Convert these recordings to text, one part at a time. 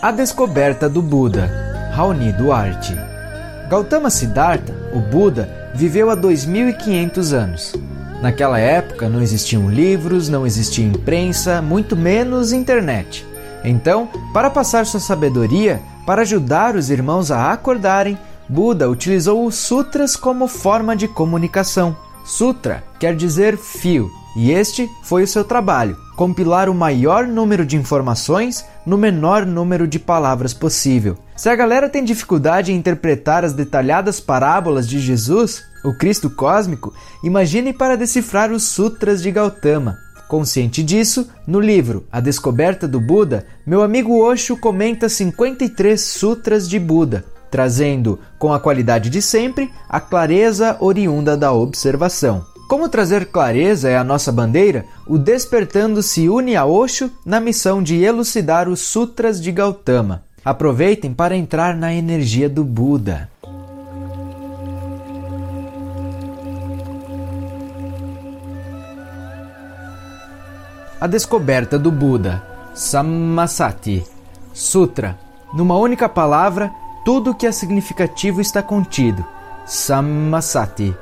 A descoberta do Buda, Raoni Duarte. Gautama Siddhartha, o Buda, viveu há 2500 anos. Naquela época não existiam livros, não existia imprensa, muito menos internet. Então, para passar sua sabedoria, para ajudar os irmãos a acordarem, Buda utilizou os sutras como forma de comunicação. Sutra quer dizer fio, e este foi o seu trabalho: compilar o maior número de informações no menor número de palavras possível. Se a galera tem dificuldade em interpretar as detalhadas parábolas de Jesus, o Cristo cósmico, imagine para decifrar os sutras de Gautama. Consciente disso, no livro A Descoberta do Buda, meu amigo Osho comenta 53 sutras de Buda, trazendo, com a qualidade de sempre, a clareza oriunda da observação. Como trazer clareza é a nossa bandeira, o Despertando se une a Osho na missão de elucidar os sutras de Gautama. Aproveitem para entrar na energia do Buda. A descoberta do Buda, Sammasati, Sutra. Numa única palavra, tudo que é significativo está contido. Sammasati.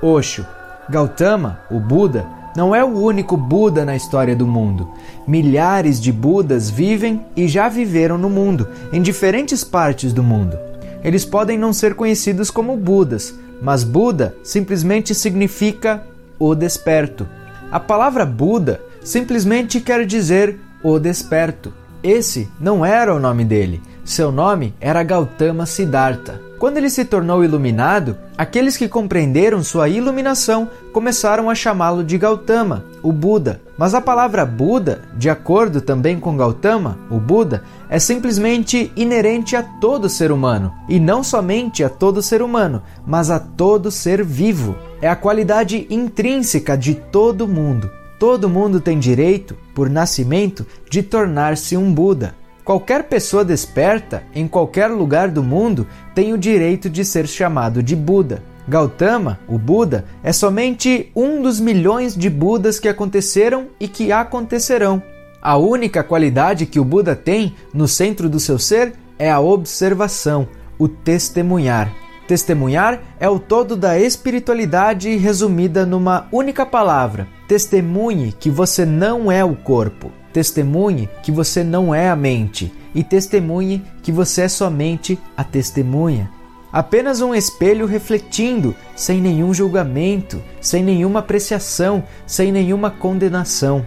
Osho, Gautama, o Buda, não é o único Buda na história do mundo. Milhares de Budas vivem e já viveram no mundo, em diferentes partes do mundo. Eles podem não ser conhecidos como Budas, mas Buda simplesmente significa o desperto. A palavra Buda simplesmente quer dizer o desperto. Esse não era o nome dele. Seu nome era Gautama Siddhartha. Quando ele se tornou iluminado, aqueles que compreenderam sua iluminação começaram a chamá-lo de Gautama, o Buda. Mas a palavra Buda, de acordo também com Gautama, o Buda, é simplesmente inerente a todo ser humano. E não somente a todo ser humano, mas a todo ser vivo. É a qualidade intrínseca de todo mundo. Todo mundo tem direito, por nascimento, de tornar-se um Buda. Qualquer pessoa desperta, em qualquer lugar do mundo, tem o direito de ser chamado de Buda. Gautama, o Buda, é somente um dos milhões de Budas que aconteceram e que acontecerão. A única qualidade que o Buda tem no centro do seu ser é a observação, o testemunhar. Testemunhar é o todo da espiritualidade resumida numa única palavra: testemunhe que você não é o corpo. Testemunhe que você não é a mente e testemunhe que você é somente a testemunha. Apenas um espelho refletindo, sem nenhum julgamento, sem nenhuma apreciação, sem nenhuma condenação.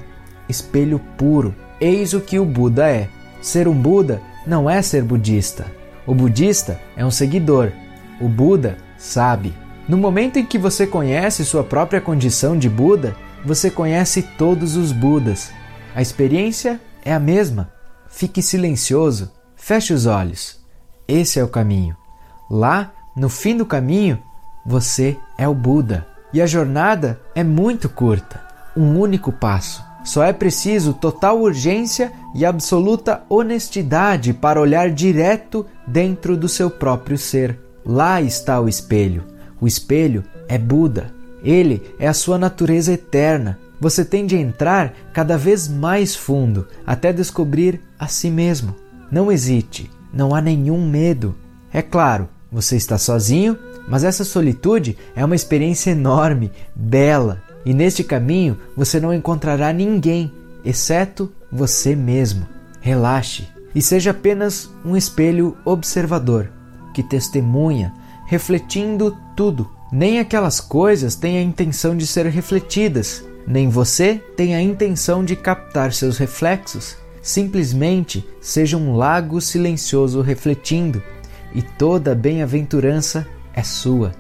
Espelho puro. Eis o que o Buda é. Ser um Buda não é ser budista. O budista é um seguidor. O Buda sabe. No momento em que você conhece sua própria condição de Buda, você conhece todos os Budas. A experiência é a mesma. Fique silencioso, feche os olhos. Esse é o caminho. Lá, no fim do caminho, você é o Buda. E a jornada é muito curta um único passo. Só é preciso total urgência e absoluta honestidade para olhar direto dentro do seu próprio ser. Lá está o espelho. O espelho é Buda. Ele é a sua natureza eterna, você tem de entrar cada vez mais fundo até descobrir a si mesmo. Não hesite, não há nenhum medo. É claro, você está sozinho, mas essa solitude é uma experiência enorme, bela, e neste caminho você não encontrará ninguém, exceto você mesmo. Relaxe e seja apenas um espelho observador que testemunha, refletindo tudo. Nem aquelas coisas têm a intenção de ser refletidas, nem você tem a intenção de captar seus reflexos. Simplesmente seja um lago silencioso refletindo, e toda bem-aventurança é sua.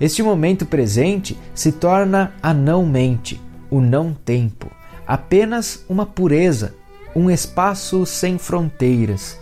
Este momento presente se torna a não-mente, o não-tempo, apenas uma pureza, um espaço sem fronteiras.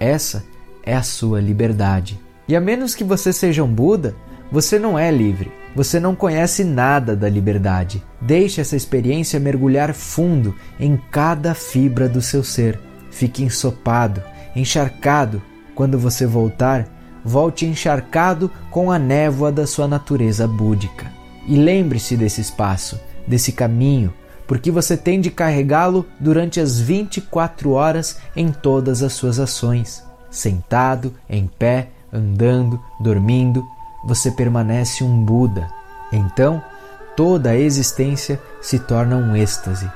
Essa é a sua liberdade. E a menos que você seja um Buda, você não é livre. Você não conhece nada da liberdade. Deixe essa experiência mergulhar fundo em cada fibra do seu ser. Fique ensopado, encharcado. Quando você voltar, volte encharcado com a névoa da sua natureza búdica. E lembre-se desse espaço, desse caminho, porque você tem de carregá-lo durante as 24 horas em todas as suas ações. Sentado, em pé, andando, dormindo, você permanece um Buda. Então, toda a existência se torna um êxtase.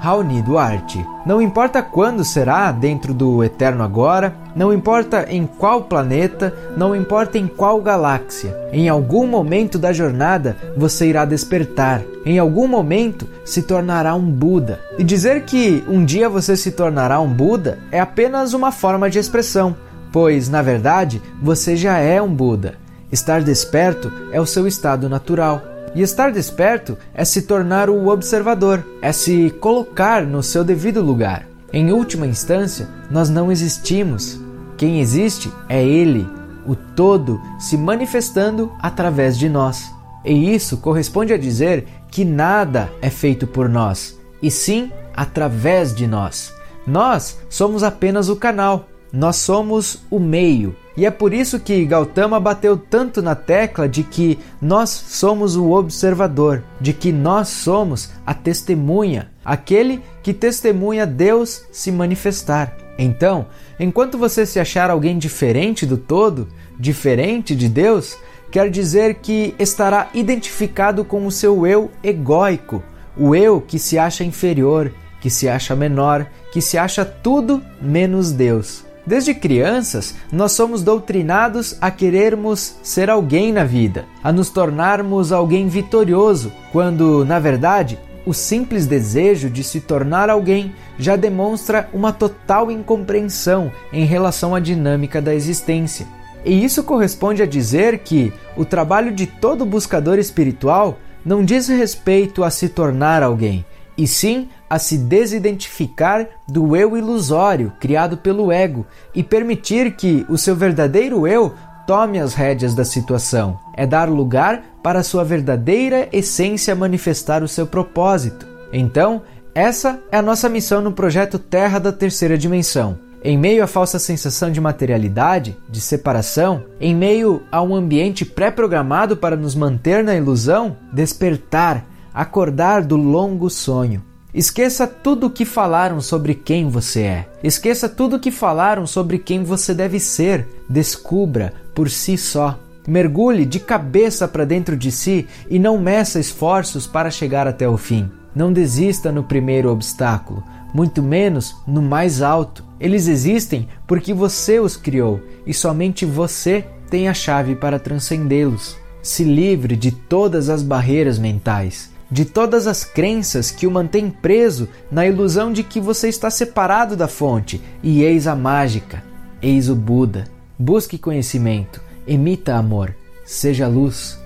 Raoni Duarte. Não importa quando será dentro do eterno agora, não importa em qual planeta, não importa em qual galáxia, em algum momento da jornada você irá despertar, em algum momento se tornará um Buda. E dizer que um dia você se tornará um Buda é apenas uma forma de expressão, pois, na verdade, você já é um Buda. Estar desperto é o seu estado natural. E estar desperto é se tornar o observador, é se colocar no seu devido lugar. Em última instância, nós não existimos. Quem existe é Ele, o todo se manifestando através de nós. E isso corresponde a dizer que nada é feito por nós, e sim através de nós. Nós somos apenas o canal, nós somos o meio. E é por isso que Gautama bateu tanto na tecla de que nós somos o observador, de que nós somos a testemunha, aquele que testemunha Deus se manifestar. Então, enquanto você se achar alguém diferente do todo, diferente de Deus, quer dizer que estará identificado com o seu eu egóico, o eu que se acha inferior, que se acha menor, que se acha tudo menos Deus. Desde crianças, nós somos doutrinados a querermos ser alguém na vida, a nos tornarmos alguém vitorioso, quando, na verdade, o simples desejo de se tornar alguém já demonstra uma total incompreensão em relação à dinâmica da existência. E isso corresponde a dizer que o trabalho de todo buscador espiritual não diz respeito a se tornar alguém, e sim a se desidentificar do eu ilusório criado pelo ego e permitir que o seu verdadeiro eu tome as rédeas da situação. É dar lugar para sua verdadeira essência manifestar o seu propósito. Então, essa é a nossa missão no projeto Terra da Terceira Dimensão. Em meio à falsa sensação de materialidade, de separação, em meio a um ambiente pré-programado para nos manter na ilusão, despertar, acordar do longo sonho. Esqueça tudo o que falaram sobre quem você é. Esqueça tudo o que falaram sobre quem você deve ser. Descubra por si só. Mergulhe de cabeça para dentro de si e não meça esforços para chegar até o fim. Não desista no primeiro obstáculo, muito menos no mais alto. Eles existem porque você os criou e somente você tem a chave para transcendê-los. Se livre de todas as barreiras mentais de todas as crenças que o mantêm preso na ilusão de que você está separado da fonte, e eis a mágica, eis o Buda. Busque conhecimento, emita amor, seja luz.